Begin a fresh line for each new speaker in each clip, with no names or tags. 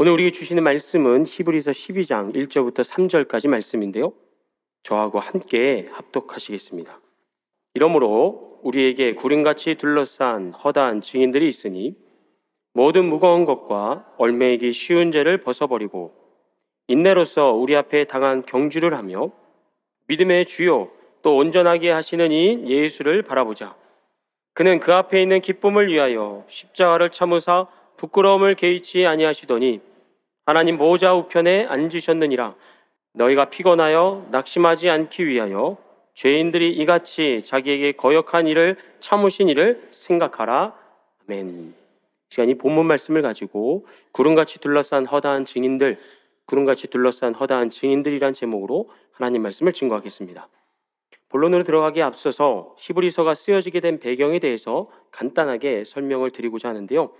오늘 우리에게 주시는 말씀은 히브리서 12장 1절부터 3절까지 말씀인데요. 저하고 함께 합독하시겠습니다. 이러므로 우리에게 구름같이 둘러싼 허다한 증인들이 있으니 모든 무거운 것과 얼매이기 쉬운 죄를 벗어버리고 인내로서 우리 앞에 당한 경주를 하며 믿음의 주요 또 온전하게 하시는 이 예수를 바라보자. 그는 그 앞에 있는 기쁨을 위하여 십자가를 참으사 부끄러움을 개의치 아니하시더니 하나님 보좌 우편에 앉으셨느니라. 너희가 피곤하여 낙심하지 않기 위하여 죄인들이 이같이 자기에게 거역한 일을 참으신 일을 생각하라. 아멘. 시간이 본문 말씀을 가지고 구름같이 둘러싼 허다한 증인들, 구름같이 둘러싼 허다한 증인들이란 제목으로 하나님 말씀을 증거하겠습니다. 본론으로 들어가기에 앞서서 히브리서가 쓰여지게 된 배경에 대해서 간단하게 설명을 드리고자 하는데요.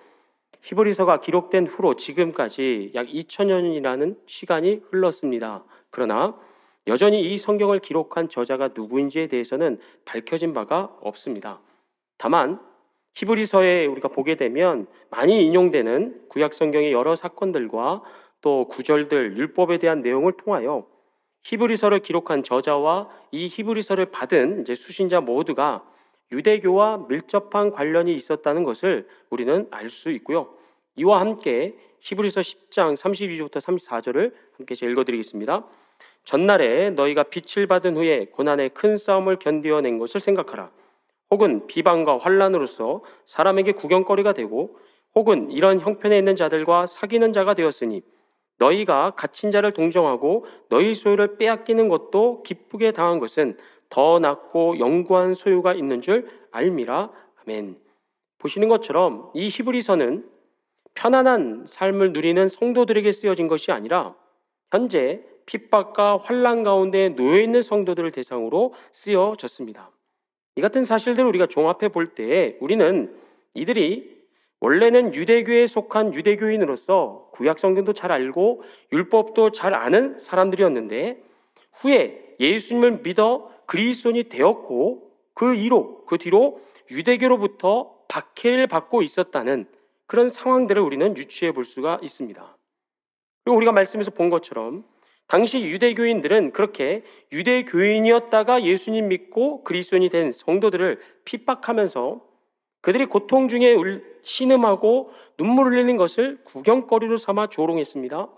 히브리서가 기록된 후로 지금까지 약 2000년이라는 시간이 흘렀습니다. 그러나 여전히 이 성경을 기록한 저자가 누구인지에 대해서는 밝혀진 바가 없습니다. 다만 히브리서에 우리가 보게 되면 많이 인용되는 구약 성경의 여러 사건들과 또 구절들, 율법에 대한 내용을 통하여 히브리서를 기록한 저자와 이 히브리서를 받은 이제 수신자 모두가 유대교와 밀접한 관련이 있었다는 것을 우리는 알 수 있고요. 이와 함께 히브리서 10장 32절부터 34절을 함께 읽어드리겠습니다. 전날에 너희가 빛을 받은 후에 고난의 큰 싸움을 견디어낸 것을 생각하라. 혹은 비방과 환란으로서 사람에게 구경거리가 되고 혹은 이런 형편에 있는 자들과 사귀는 자가 되었으니 너희가 갇힌 자를 동정하고 너희 소유를 빼앗기는 것도 기쁘게 당한 것은 더 낫고 영구한 소유가 있는 줄 알미라. 아멘. 보시는 것처럼 이 히브리서는 편안한 삶을 누리는 성도들에게 쓰여진 것이 아니라 현재 핍박과 환란 가운데 놓여 있는 성도들을 대상으로 쓰여졌습니다. 이 같은 사실들을 우리가 종합해 볼때 우리는 이들이 원래는 유대교에 속한 유대교인으로서 구약 성경도 잘 알고 율법도 잘 아는 사람들이었는데 후에 예수님을 믿어 그리스도인이 되었고 그 이로 그 뒤로 유대교로부터 박해를 받고 있었다는 그런 상황들을 우리는 유추해 볼 수가 있습니다. 그리고 우리가 말씀에서 본 것처럼 당시 유대교인들은 그렇게 유대교인이었다가 예수님 믿고 그리스도인이 된 성도들을 핍박하면서 그들이 고통 중에 신음하고 눈물을 흘리는 것을 구경거리로 삼아 조롱했습니다.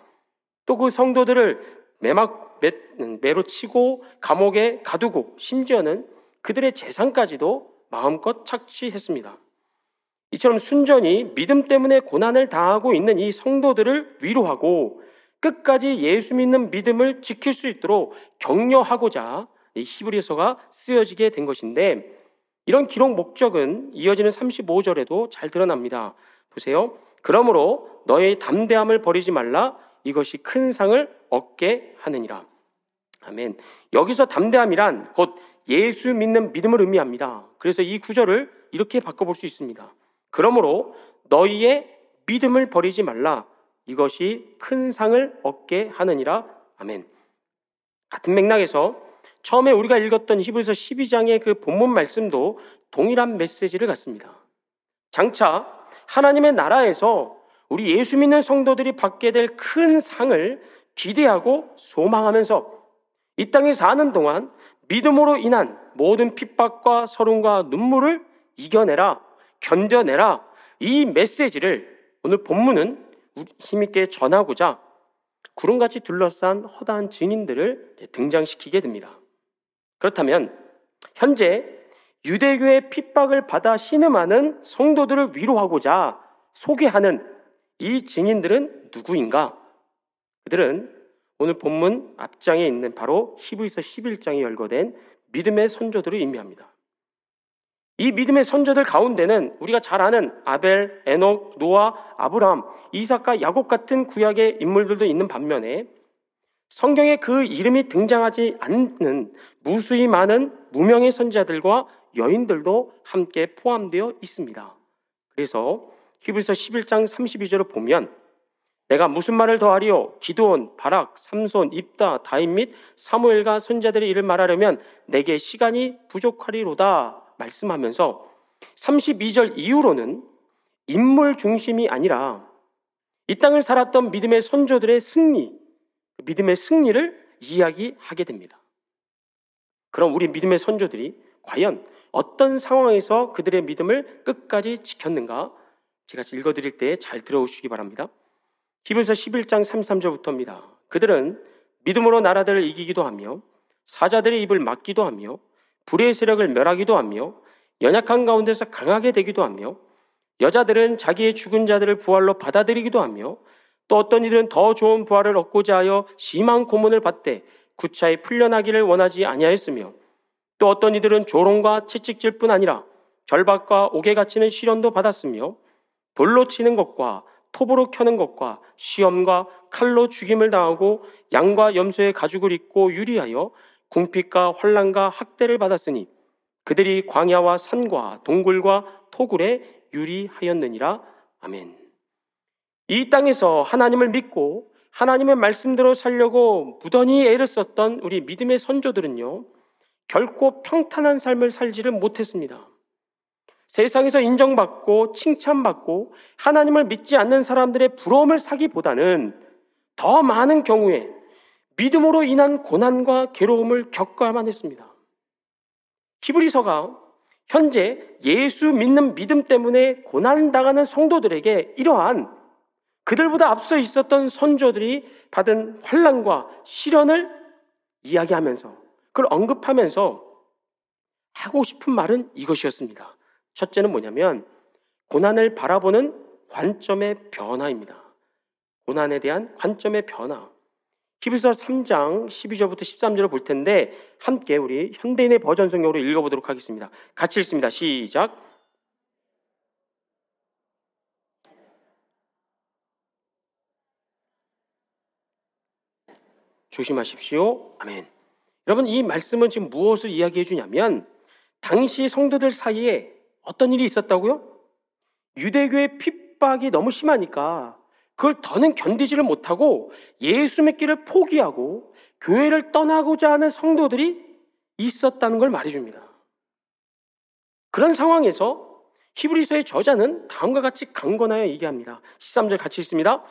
또 그 성도들을 매막 매, 매로 치고 감옥에 가두고 심지어는 그들의 재산까지도 마음껏 착취했습니다. 이처럼 순전히 믿음 때문에 고난을 당하고 있는 이 성도들을 위로하고 끝까지 예수 믿는 믿음을 지킬 수 있도록 격려하고자 이 히브리서가 쓰여지게 된 것인데 이런 기록 목적은 이어지는 35절에도 잘 드러납니다. 보세요. 그러므로 너의 담대함을 버리지 말라 이것이 큰 상을 얻게 하느니라. 아멘. 여기서 담대함이란 곧 예수 믿는 믿음을 의미합니다. 그래서 이 구절을 이렇게 바꿔볼 수 있습니다. 그러므로 너희의 믿음을 버리지 말라. 이것이 큰 상을 얻게 하느니라. 아멘. 같은 맥락에서 처음에 우리가 읽었던 히브리서 12장의 그 본문 말씀도 동일한 메시지를 갖습니다. 장차 하나님의 나라에서 우리 예수 믿는 성도들이 받게 될 큰 상을 기대하고 소망하면서 이 땅에 사는 동안 믿음으로 인한 모든 핍박과 서름과 눈물을 이겨내라, 견뎌내라. 이 메시지를 오늘 본문은 힘있게 전하고자 구름같이 둘러싼 허다한 증인들을 등장시키게 됩니다. 그렇다면 현재 유대교의 핍박을 받아 신음하는 성도들을 위로하고자 소개하는 이 증인들은 누구인가? 그들은 오늘 본문 앞장에 있는 바로 히브리서 11장에 열거된 믿음의 선조들을 의미합니다. 이 믿음의 선조들 가운데는 우리가 잘 아는 아벨, 에녹, 노아, 아브라함, 이삭과 야곱 같은 구약의 인물들도 있는 반면에 성경에 그 이름이 등장하지 않는 무수히 많은 무명의 선자들과 여인들도 함께 포함되어 있습니다. 그래서 히브리서 11장 32절을 보면 내가 무슨 말을 더하리요? 기도원, 바락, 삼손, 입다, 다임 및 사무엘과 선자들의 일을 말하려면 내게 시간이 부족하리로다 말씀하면서 32절 이후로는 인물 중심이 아니라 이 땅을 살았던 믿음의 선조들의 승리, 믿음의 승리를 이야기하게 됩니다. 그럼 우리 믿음의 선조들이 과연 어떤 상황에서 그들의 믿음을 끝까지 지켰는가? 제가 읽어드릴 때 잘 들어오시기 바랍니다. 히브리서 11장 33절부터입니다. 그들은 믿음으로 나라들을 이기기도 하며 사자들의 입을 막기도 하며 불의 세력을 멸하기도 하며 연약한 가운데서 강하게 되기도 하며 여자들은 자기의 죽은 자들을 부활로 받아들이기도 하며 또 어떤 이들은 더 좋은 부활을 얻고자 하여 심한 고문을 받되 구차히 풀려나기를 원하지 아니하였으며 또 어떤 이들은 조롱과 채찍질 뿐 아니라 결박과 옥에 갇히는 시련도 받았으며 돌로 치는 것과 톱으로 켜는 것과 시험과 칼로 죽임을 당하고 양과 염소의 가죽을 입고 유리하여 궁핍과 환란과 학대를 받았으니 그들이 광야와 산과 동굴과 토굴에 유리하였느니라. 아멘. 이 땅에서 하나님을 믿고 하나님의 말씀대로 살려고 무던히 애를 썼던 우리 믿음의 선조들은요, 결코 평탄한 삶을 살지를 못했습니다. 세상에서 인정받고 칭찬받고 하나님을 믿지 않는 사람들의 부러움을 사기보다는 더 많은 경우에 믿음으로 인한 고난과 괴로움을 겪어야만 했습니다. 히브리서가 현재 예수 믿는 믿음 때문에 고난당하는 성도들에게 이러한 그들보다 앞서 있었던 선조들이 받은 환란과 시련을 이야기하면서 그걸 언급하면서 하고 싶은 말은 이것이었습니다. 첫째는 뭐냐면 고난을 바라보는 관점의 변화입니다. 고난에 대한 관점의 변화. 히브리서 3장 12절부터 13절을 볼 텐데 함께 우리 현대인의 버전 성경으로 읽어보도록 하겠습니다. 같이 읽습니다. 시작. 조심하십시오. 아멘. 여러분 이 말씀은 지금 무엇을 이야기해 주냐면 당시 성도들 사이에 어떤 일이 있었다고요? 유대교의 핍박이 너무 심하니까 그걸 더는 견디지를 못하고 예수 믿기를 포기하고 교회를 떠나고자 하는 성도들이 있었다는 걸 말해줍니다. 그런 상황에서 히브리서의 저자는 다음과 같이 강권하여 얘기합니다. 13절 같이 있습니다.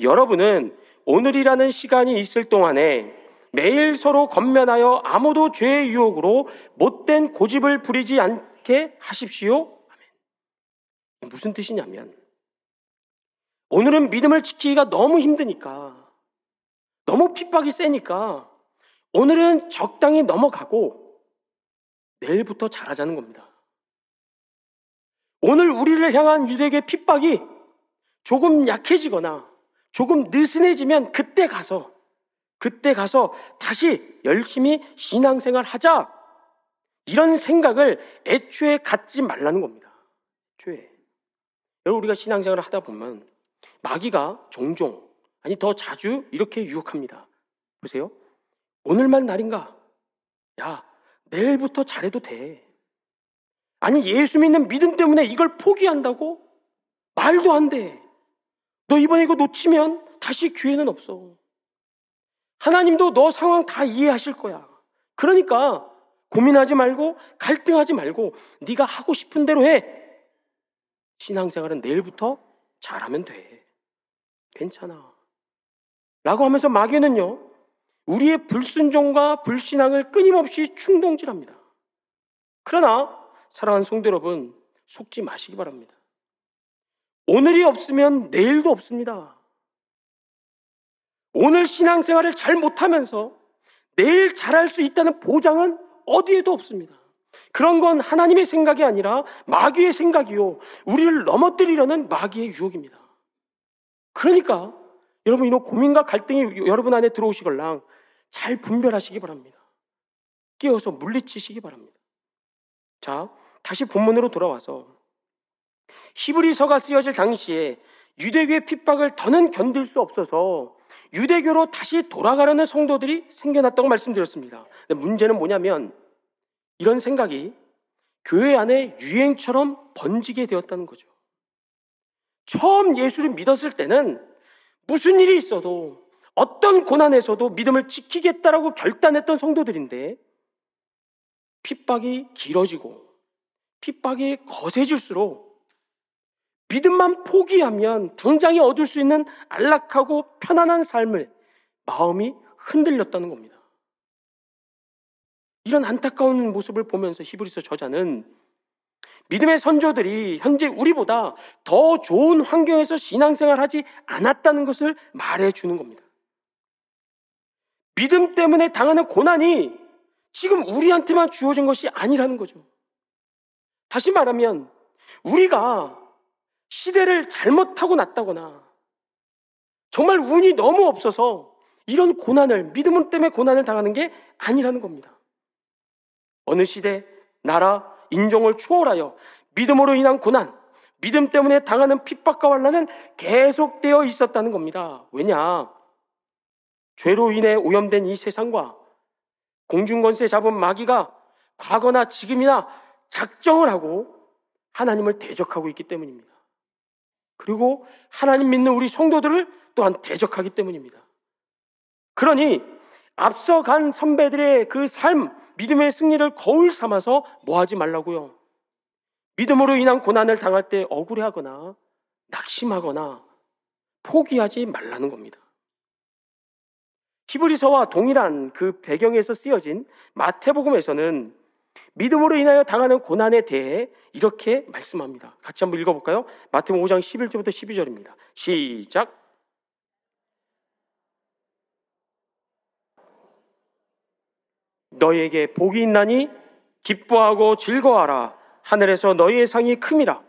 여러분은 오늘이라는 시간이 있을 동안에 매일 서로 건면하여 아무도 죄의 유혹으로 못된 고집을 부리지 않 게 하십시오. 아멘. 무슨 뜻이냐면 오늘은 믿음을 지키기가 너무 힘드니까 너무 핍박이 세니까 오늘은 적당히 넘어가고 내일부터 잘하자는 겁니다. 오늘 우리를 향한 유대계 핍박이 조금 약해지거나 조금 느슨해지면 그때 가서 그때 가서 다시 열심히 신앙생활 하자. 이런 생각을 애초에 갖지 말라는 겁니다. 애초에. 여러분, 우리가 신앙생활을 하다 보면 마귀가 종종, 아니 더 자주 이렇게 유혹합니다. 보세요. 오늘만 날인가? 야, 내일부터 잘해도 돼. 아니, 예수 믿는 믿음 때문에 이걸 포기한다고? 말도 안 돼. 너 이번에 이거 놓치면 다시 기회는 없어. 하나님도 너 상황 다 이해하실 거야. 그러니까 고민하지 말고 갈등하지 말고 네가 하고 싶은 대로 해. 신앙생활은 내일부터 잘하면 돼. 괜찮아. 라고 하면서 마귀는요, 우리의 불순종과 불신앙을 끊임없이 충동질합니다. 그러나 사랑하는 성도 여러분, 속지 마시기 바랍니다. 오늘이 없으면 내일도 없습니다. 오늘 신앙생활을 잘 못하면서 내일 잘할 수 있다는 보장은 어디에도 없습니다. 그런 건 하나님의 생각이 아니라 마귀의 생각이요. 우리를 넘어뜨리려는 마귀의 유혹입니다. 그러니까 여러분 이런 고민과 갈등이 여러분 안에 들어오시걸랑 잘 분별하시기 바랍니다. 끼어서 물리치시기 바랍니다. 자, 다시 본문으로 돌아와서 히브리서가 쓰여질 당시에 유대교의 핍박을 더는 견딜 수 없어서 유대교로 다시 돌아가려는 성도들이 생겨났다고 말씀드렸습니다. 문제는 뭐냐면 이런 생각이 교회 안에 유행처럼 번지게 되었다는 거죠. 처음 예수를 믿었을 때는 무슨 일이 있어도 어떤 고난에서도 믿음을 지키겠다라고 결단했던 성도들인데 핍박이 길어지고 핍박이 거세질수록 믿음만 포기하면 당장에 얻을 수 있는 안락하고 편안한 삶을 마음이 흔들렸다는 겁니다. 이런 안타까운 모습을 보면서 히브리서 저자는 믿음의 선조들이 현재 우리보다 더 좋은 환경에서 신앙생활 하지 않았다는 것을 말해 주는 겁니다. 믿음 때문에 당하는 고난이 지금 우리한테만 주어진 것이 아니라는 거죠. 다시 말하면 우리가 시대를 잘못하고 났다거나 정말 운이 너무 없어서 이런 고난을 믿음 때문에 고난을 당하는 게 아니라는 겁니다. 어느 시대, 나라, 인종을 초월하여 믿음으로 인한 고난, 믿음 때문에 당하는 핍박과 환란은 계속되어 있었다는 겁니다. 왜냐? 죄로 인해 오염된 이 세상과 공중권세 잡은 마귀가 과거나 지금이나 작정을 하고 하나님을 대적하고 있기 때문입니다. 그리고 하나님 믿는 우리 성도들을 또한 대적하기 때문입니다. 그러니 앞서간 선배들의 그 삶, 믿음의 승리를 거울 삼아서 뭐 하지 말라고요. 믿음으로 인한 고난을 당할 때 억울해하거나 낙심하거나 포기하지 말라는 겁니다. 히브리서와 동일한 그 배경에서 쓰여진 마태복음에서는 믿음으로 인하여 당하는 고난에 대해 이렇게 말씀합니다. 같이 한번 읽어볼까요? 마태복음 5장 11절부터 12절입니다. 시작. 너희에게 복이 있나니 기뻐하고 즐거워하라. 하늘에서 너희의 상이 큼이라.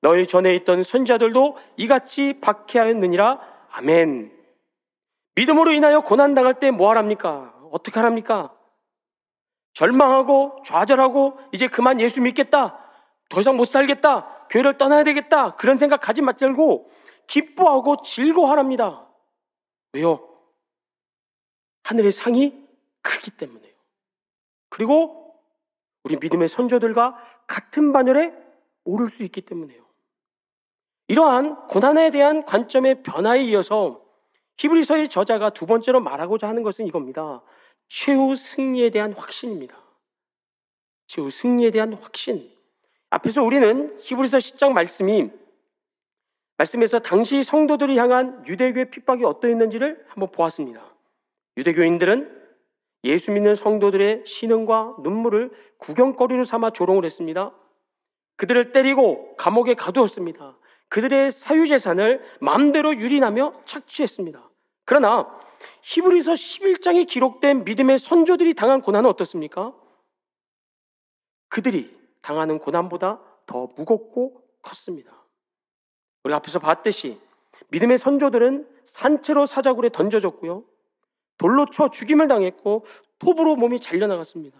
너희 전에 있던 선자들도 이같이 박해하였느니라. 아멘. 믿음으로 인하여 고난당할 때 뭐하랍니까? 어떻게 하랍니까? 절망하고 좌절하고 이제 그만 예수 믿겠다. 더 이상 못 살겠다. 교회를 떠나야 되겠다. 그런 생각 가지 말고 기뻐하고 즐거워하랍니다. 왜요? 하늘의 상이 크기 때문에요. 그리고 우리 믿음의 선조들과 같은 반열에 오를 수 있기 때문에요. 이러한 고난에 대한 관점의 변화에 이어서 히브리서의 저자가 두 번째로 말하고자 하는 것은 이겁니다. 최후 승리에 대한 확신입니다. 최후 승리에 대한 확신. 앞에서 우리는 히브리서 10장 말씀이 말씀에서 당시 성도들이 향한 유대교의 핍박이 어떠했는지를 한번 보았습니다. 유대교인들은 예수 믿는 성도들의 신음과 눈물을 구경거리로 삼아 조롱을 했습니다. 그들을 때리고 감옥에 가두었습니다. 그들의 사유재산을 마음대로 유린하며 착취했습니다. 그러나 히브리서 11장에 기록된 믿음의 선조들이 당한 고난은 어떻습니까? 그들이 당하는 고난보다 더 무겁고 컸습니다. 우리 앞에서 봤듯이 믿음의 선조들은 산채로 사자굴에 던져졌고요. 돌로 쳐 죽임을 당했고 톱으로 몸이 잘려나갔습니다.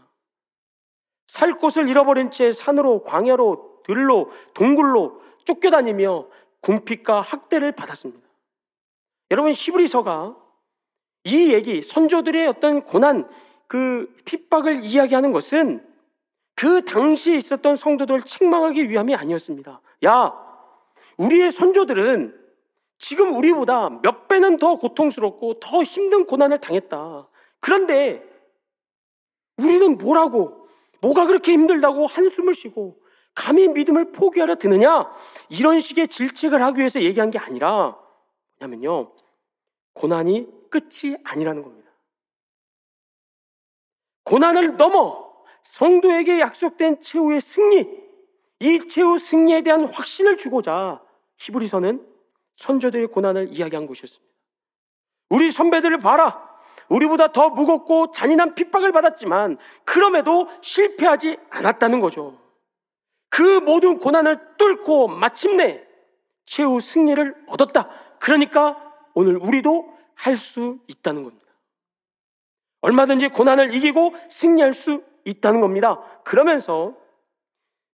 살 곳을 잃어버린 채 산으로 광야로 들로 동굴로 쫓겨다니며 궁핍과 학대를 받았습니다. 여러분 히브리서가 이 얘기 선조들의 어떤 고난 그 핍박을 이야기하는 것은 그 당시에 있었던 성도들을 책망하기 위함이 아니었습니다. 야, 우리의 선조들은 지금 우리보다 몇 배는 더 고통스럽고 더 힘든 고난을 당했다. 그런데 우리는 뭐라고, 뭐가 그렇게 힘들다고 한숨을 쉬고 감히 믿음을 포기하려 드느냐? 이런 식의 질책을 하기 위해서 얘기한 게 아니라 뭐냐면요. 고난이 끝이 아니라는 겁니다. 고난을 넘어 성도에게 약속된 최후의 승리, 이 최후 승리에 대한 확신을 주고자 히브리서는 선조들의 고난을 이야기한 것이었습니다. 우리 선배들을 봐라. 우리보다 더 무겁고 잔인한 핍박을 받았지만 그럼에도 실패하지 않았다는 거죠. 그 모든 고난을 뚫고 마침내 최후 승리를 얻었다. 그러니까 오늘 우리도 할 수 있다는 겁니다. 얼마든지 고난을 이기고 승리할 수 있다는 겁니다. 그러면서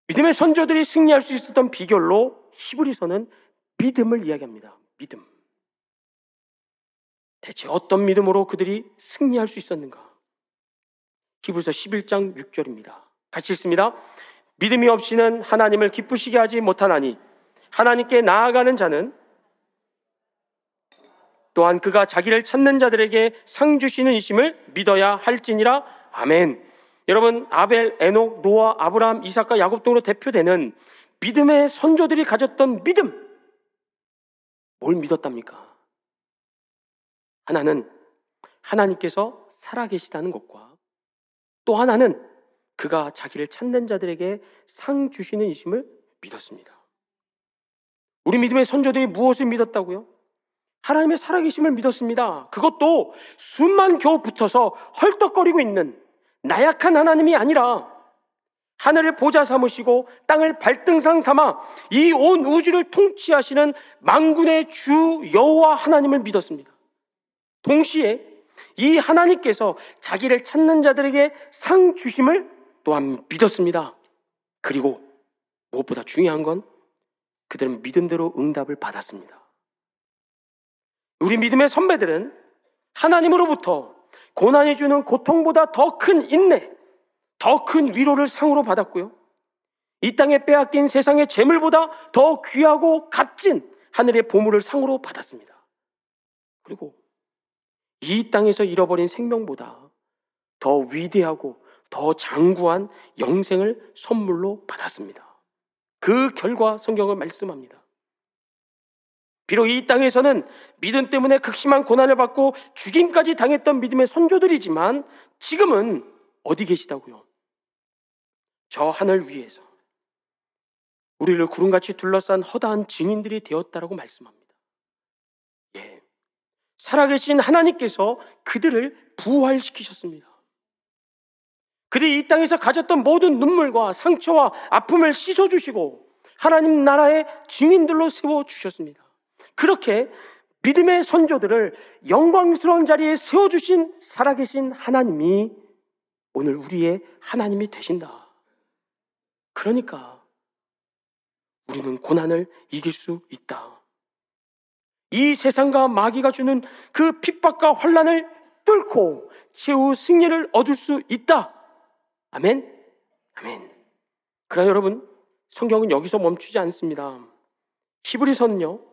믿음의 선조들이 승리할 수 있었던 비결로 히브리서는 믿음을 이야기합니다. 믿음. 대체 어떤 믿음으로 그들이 승리할 수 있었는가? 히브리서 11장 6절입니다. 같이 읽습니다. 믿음이 없이는 하나님을 기쁘시게 하지 못하나니 하나님께 나아가는 자는 또한 그가 자기를 찾는 자들에게 상 주시는 이심을 믿어야 할지니라. 아멘. 여러분 아벨, 에녹, 노아, 아브라함, 이삭과 야곱 등으로 대표되는 믿음의 선조들이 가졌던 믿음. 뭘 믿었답니까? 하나는 하나님께서 살아계시다는 것과 또 하나는 그가 자기를 찾는 자들에게 상 주시는 이심을 믿었습니다. 우리 믿음의 선조들이 무엇을 믿었다고요? 하나님의 살아계심을 믿었습니다. 그것도 숨만 겨우 붙어서 헐떡거리고 있는 나약한 하나님이 아니라 하늘을 보좌 삼으시고 땅을 발등상 삼아 이 온 우주를 통치하시는 망군의 주 여호와 하나님을 믿었습니다. 동시에 이 하나님께서 자기를 찾는 자들에게 상 주심을 또한 믿었습니다. 그리고 무엇보다 중요한 건 그들은 믿음대로 응답을 받았습니다. 우리 믿음의 선배들은 하나님으로부터 고난이 주는 고통보다 더 큰 인내, 더 큰 위로를 상으로 받았고요. 이 땅에 빼앗긴 세상의 재물보다 더 귀하고 값진 하늘의 보물을 상으로 받았습니다. 그리고 이 땅에서 잃어버린 생명보다 더 위대하고 더 장구한 영생을 선물로 받았습니다. 그 결과 성경은 말씀합니다. 비록 이 땅에서는 믿음 때문에 극심한 고난을 받고 죽임까지 당했던 믿음의 선조들이지만 지금은 어디 계시다고요? 저 하늘 위에서 우리를 구름같이 둘러싼 허다한 증인들이 되었다라고 말씀합니다. 예. 살아계신 하나님께서 그들을 부활시키셨습니다. 그들이 이 땅에서 가졌던 모든 눈물과 상처와 아픔을 씻어주시고 하나님 나라의 증인들로 세워주셨습니다. 그렇게 믿음의 선조들을 영광스러운 자리에 세워주신 살아계신 하나님이 오늘 우리의 하나님이 되신다. 그러니까 우리는 고난을 이길 수 있다. 이 세상과 마귀가 주는 그 핍박과 환란을 뚫고 최후 승리를 얻을 수 있다. 아멘. 아멘. 그러나 여러분, 성경은 여기서 멈추지 않습니다. 히브리서는요.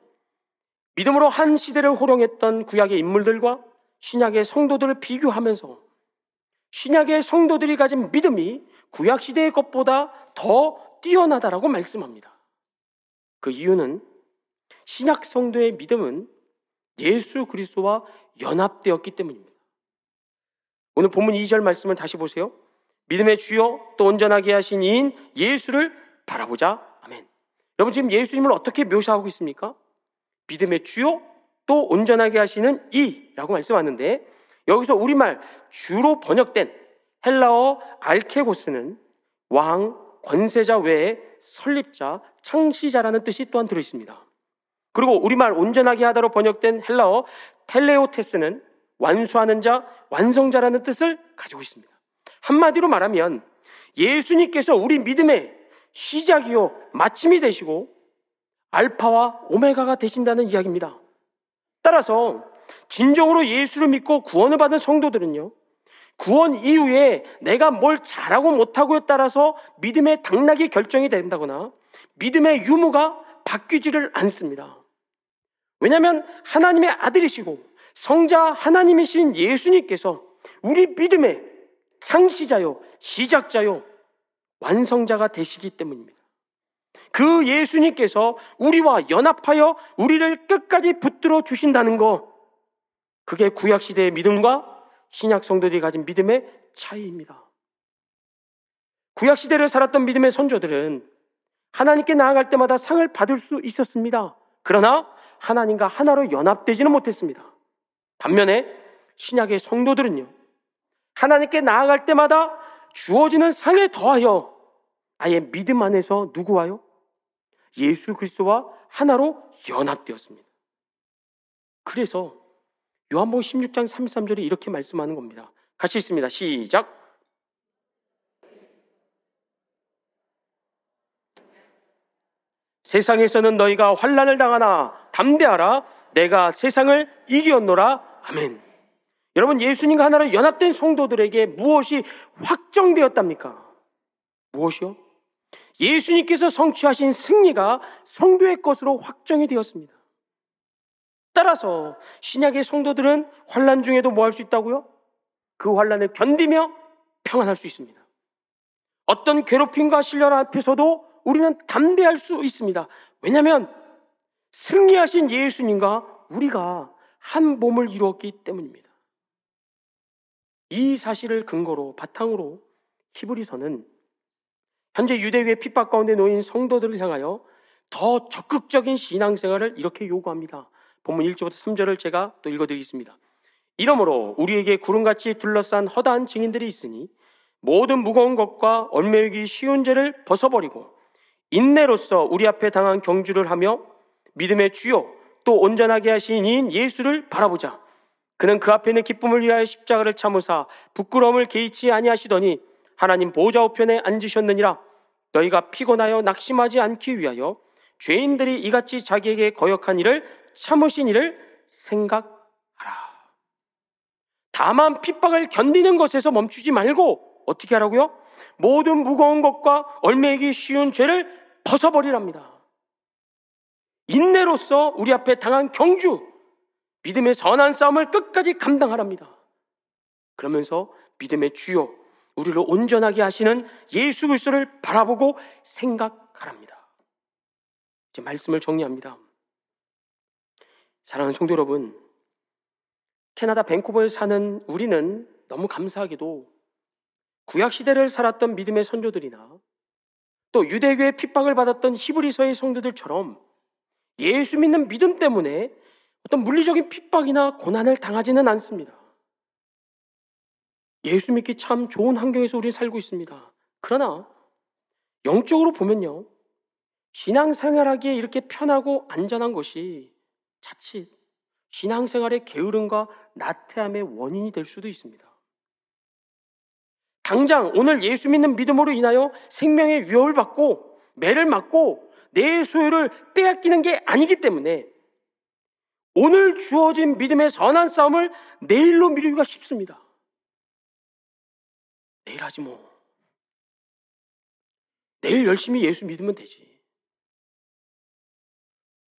믿음으로 한 시대를 호령했던 구약의 인물들과 신약의 성도들을 비교하면서 신약의 성도들이 가진 믿음이 구약 시대의 것보다 더 뛰어나다라고 말씀합니다. 그 이유는 신약 성도의 믿음은 예수 그리스도와 연합되었기 때문입니다. 오늘 본문 2절 말씀을 다시 보세요. 믿음의 주요 또 온전하게 하신 이인 예수를 바라보자. 아멘. 여러분 지금 예수님을 어떻게 묘사하고 있습니까? 믿음의 주요 또 온전하게 하시는 이라고 말씀하는데 여기서 우리말 주로 번역된 헬라어 알케고스는 왕, 권세자 외에 설립자, 창시자라는 뜻이 또한 들어 있습니다. 그리고 우리말 온전하게 하다로 번역된 헬라어 텔레오테스는 완수하는 자, 완성자라는 뜻을 가지고 있습니다. 한마디로 말하면 예수님께서 우리 믿음의 시작이요, 마침이 되시고 알파와 오메가가 되신다는 이야기입니다. 따라서 진정으로 예수를 믿고 구원을 받은 성도들은요, 구원 이후에 내가 뭘 잘하고 못하고에 따라서 믿음의 당락이 결정이 된다거나 믿음의 유무가 바뀌지를 않습니다. 왜냐하면 하나님의 아들이시고 성자 하나님이신 예수님께서 우리 믿음의 창시자요, 시작자요, 완성자가 되시기 때문입니다. 그 예수님께서 우리와 연합하여 우리를 끝까지 붙들어 주신다는 것, 그게 구약시대의 믿음과 신약 성도들이 가진 믿음의 차이입니다. 구약시대를 살았던 믿음의 선조들은 하나님께 나아갈 때마다 상을 받을 수 있었습니다. 그러나 하나님과 하나로 연합되지는 못했습니다. 반면에 신약의 성도들은요, 하나님께 나아갈 때마다 주어지는 상에 더하여 아예 믿음 안에서 누구와요? 예수 그리스도와 하나로 연합되었습니다. 그래서 요한복음 16장 33절에 이렇게 말씀하는 겁니다. 같이 있습니다. 시작. 세상에서는 너희가 환란을 당하나 담대하라 내가 세상을 이기었노라. 아멘. 여러분 예수님과 하나로 연합된 성도들에게 무엇이 확정되었답니까? 무엇이요? 예수님께서 성취하신 승리가 성도의 것으로 확정이 되었습니다. 따라서 신약의 성도들은 환란 중에도 뭐 할 수 있다고요? 그 환란을 견디며 평안할 수 있습니다. 어떤 괴롭힘과 신련 앞에서도 우리는 담대할 수 있습니다. 왜냐하면 승리하신 예수님과 우리가 한 몸을 이루었기 때문입니다. 이 사실을 근거로 바탕으로 히브리서는 현재 유대교의 핍박 가운데 놓인 성도들을 향하여 더 적극적인 신앙생활을 이렇게 요구합니다. 본문 1절부터 3절을 제가 또 읽어드리겠습니다. 이러므로 우리에게 구름같이 둘러싼 허다한 증인들이 있으니 모든 무거운 것과 얼매이기 쉬운 죄를 벗어버리고 인내로서 우리 앞에 당한 경주를 하며 믿음의 주요 또 온전하게 하신 이인 예수를 바라보자. 그는 그 앞에 있는 기쁨을 위하여 십자가를 참으사 부끄러움을 개의치 아니하시더니 하나님 보좌 우편에 앉으셨느니라. 너희가 피곤하여 낙심하지 않기 위하여 죄인들이 이같이 자기에게 거역한 일을 참으신 일을 생각하라. 다만 핍박을 견디는 것에서 멈추지 말고 어떻게 하라고요? 모든 무거운 것과 얼매기 쉬운 죄를 벗어버리랍니다. 인내로서 우리 앞에 당한 경주, 믿음의 선한 싸움을 끝까지 감당하랍니다. 그러면서 믿음의 주요, 우리를 온전하게 하시는 예수 그리스도를 바라보고 생각하랍니다. 이제 말씀을 정리합니다. 사랑하는 성도 여러분, 캐나다 밴쿠버에 사는 우리는 너무 감사하게도 구약 시대를 살았던 믿음의 선조들이나 또 유대교의 핍박을 받았던 히브리서의 성도들처럼 예수 믿는 믿음 때문에 어떤 물리적인 핍박이나 고난을 당하지는 않습니다. 예수 믿기 참 좋은 환경에서 우리 살고 있습니다. 그러나 영적으로 보면요. 신앙생활하기에 이렇게 편하고 안전한 것이 자칫 신앙생활의 게으름과 나태함의 원인이 될 수도 있습니다. 당장 오늘 예수 믿는 믿음으로 인하여 생명의 위협을 받고 매를 맞고 내 소유를 빼앗기는 게 아니기 때문에 오늘 주어진 믿음의 선한 싸움을 내일로 미루기가 쉽습니다. 내일 하지 뭐. 내일 열심히 예수 믿으면 되지.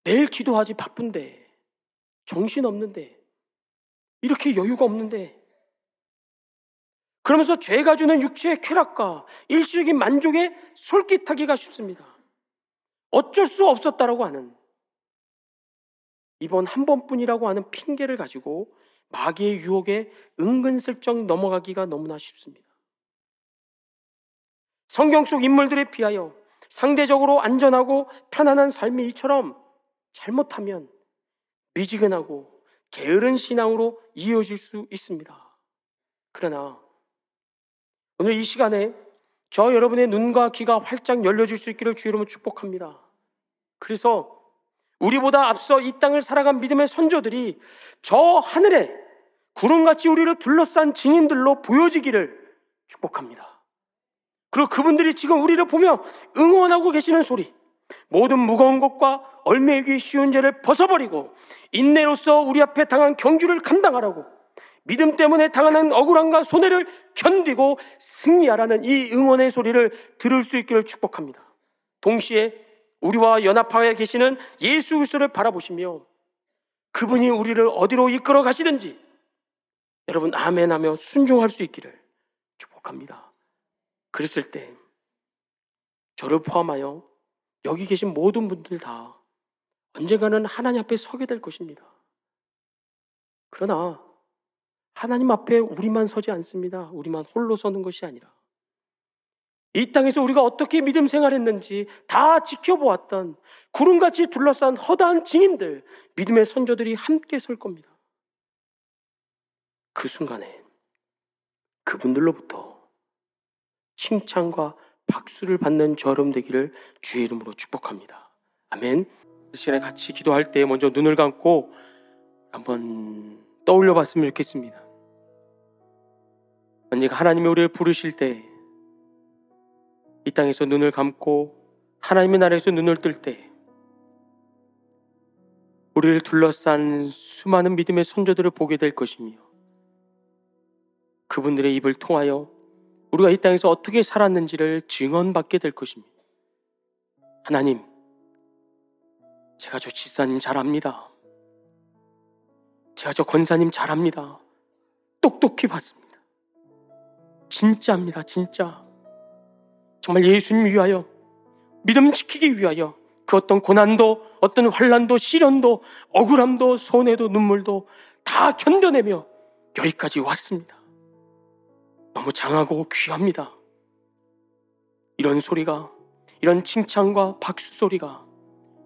내일 기도하지 바쁜데. 정신 없는데. 이렇게 여유가 없는데. 그러면서 죄가 주는 육체의 쾌락과 일시적인 만족에 솔깃하기가 쉽습니다. 어쩔 수 없었다라고 하는 이번 한 번뿐이라고 하는 핑계를 가지고 마귀의 유혹에 은근슬쩍 넘어가기가 너무나 쉽습니다. 성경 속 인물들에 비하여 상대적으로 안전하고 편안한 삶이 이처럼 잘못하면 미지근하고 게으른 신앙으로 이어질 수 있습니다. 그러나 오늘 이 시간에 저 여러분의 눈과 귀가 활짝 열려질 수 있기를 주 이름으로 축복합니다. 그래서 우리보다 앞서 이 땅을 살아간 믿음의 선조들이 저 하늘에 구름같이 우리를 둘러싼 증인들로 보여지기를 축복합니다. 그리고 그분들이 지금 우리를 보며 응원하고 계시는 소리, 모든 무거운 것과 얼매기 쉬운 죄를 벗어버리고 인내로서 우리 앞에 당한 경주를 감당하라고 믿음 때문에 당하는 억울함과 손해를 견디고 승리하라는 이 응원의 소리를 들을 수 있기를 축복합니다. 동시에 우리와 연합하여 계시는 예수 그리스도를 바라보시며 그분이 우리를 어디로 이끌어 가시든지 여러분 아멘하며 순종할 수 있기를 축복합니다. 그랬을 때 저를 포함하여 여기 계신 모든 분들 다 언젠가는 하나님 앞에 서게 될 것입니다. 그러나 하나님 앞에 우리만 서지 않습니다. 우리만 홀로 서는 것이 아니라 이 땅에서 우리가 어떻게 믿음 생활했는지 다 지켜보았던 구름같이 둘러싼 허다한 증인들, 믿음의 선조들이 함께 설 겁니다. 그 순간에 그분들로부터 칭찬과 박수를 받는 저름 되기를 주의 이름으로 축복합니다. 아멘. 시간에 같이 기도할 때 먼저 눈을 감고 한번 떠올려 봤으면 좋겠습니다. 언제가 하나님이 우리를 부르실 때 이 땅에서 눈을 감고 하나님의 나라에서 눈을 뜰 때 우리를 둘러싼 수많은 믿음의 선조들을 보게 될 것이며 그분들의 입을 통하여 우리가 이 땅에서 어떻게 살았는지를 증언받게 될 것입니다. 하나님, 제가 저 지사님 잘합니다. 제가 저 권사님 잘합니다. 똑똑히 봤습니다. 진짜입니다, 진짜. 정말 예수님 위하여 믿음 지키기 위하여 그 어떤 고난도, 어떤 환란도, 시련도, 억울함도, 손해도, 눈물도 다 견뎌내며 여기까지 왔습니다. 너무 장하고 귀합니다. 이런 소리가, 이런 칭찬과 박수 소리가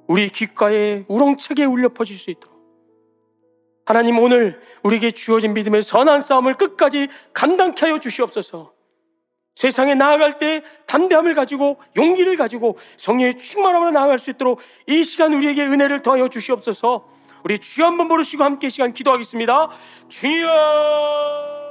우리 귓가에 우렁차게 울려 퍼질 수 있도록 하나님 오늘 우리에게 주어진 믿음의 선한 싸움을 끝까지 감당케 하여 주시옵소서. 세상에 나아갈 때 담대함을 가지고 용기를 가지고 성령의 충만함으로 나아갈 수 있도록 이 시간 우리에게 은혜를 더하여 주시옵소서. 우리 주여 한번 부르시고 함께 시간 기도하겠습니다. 주여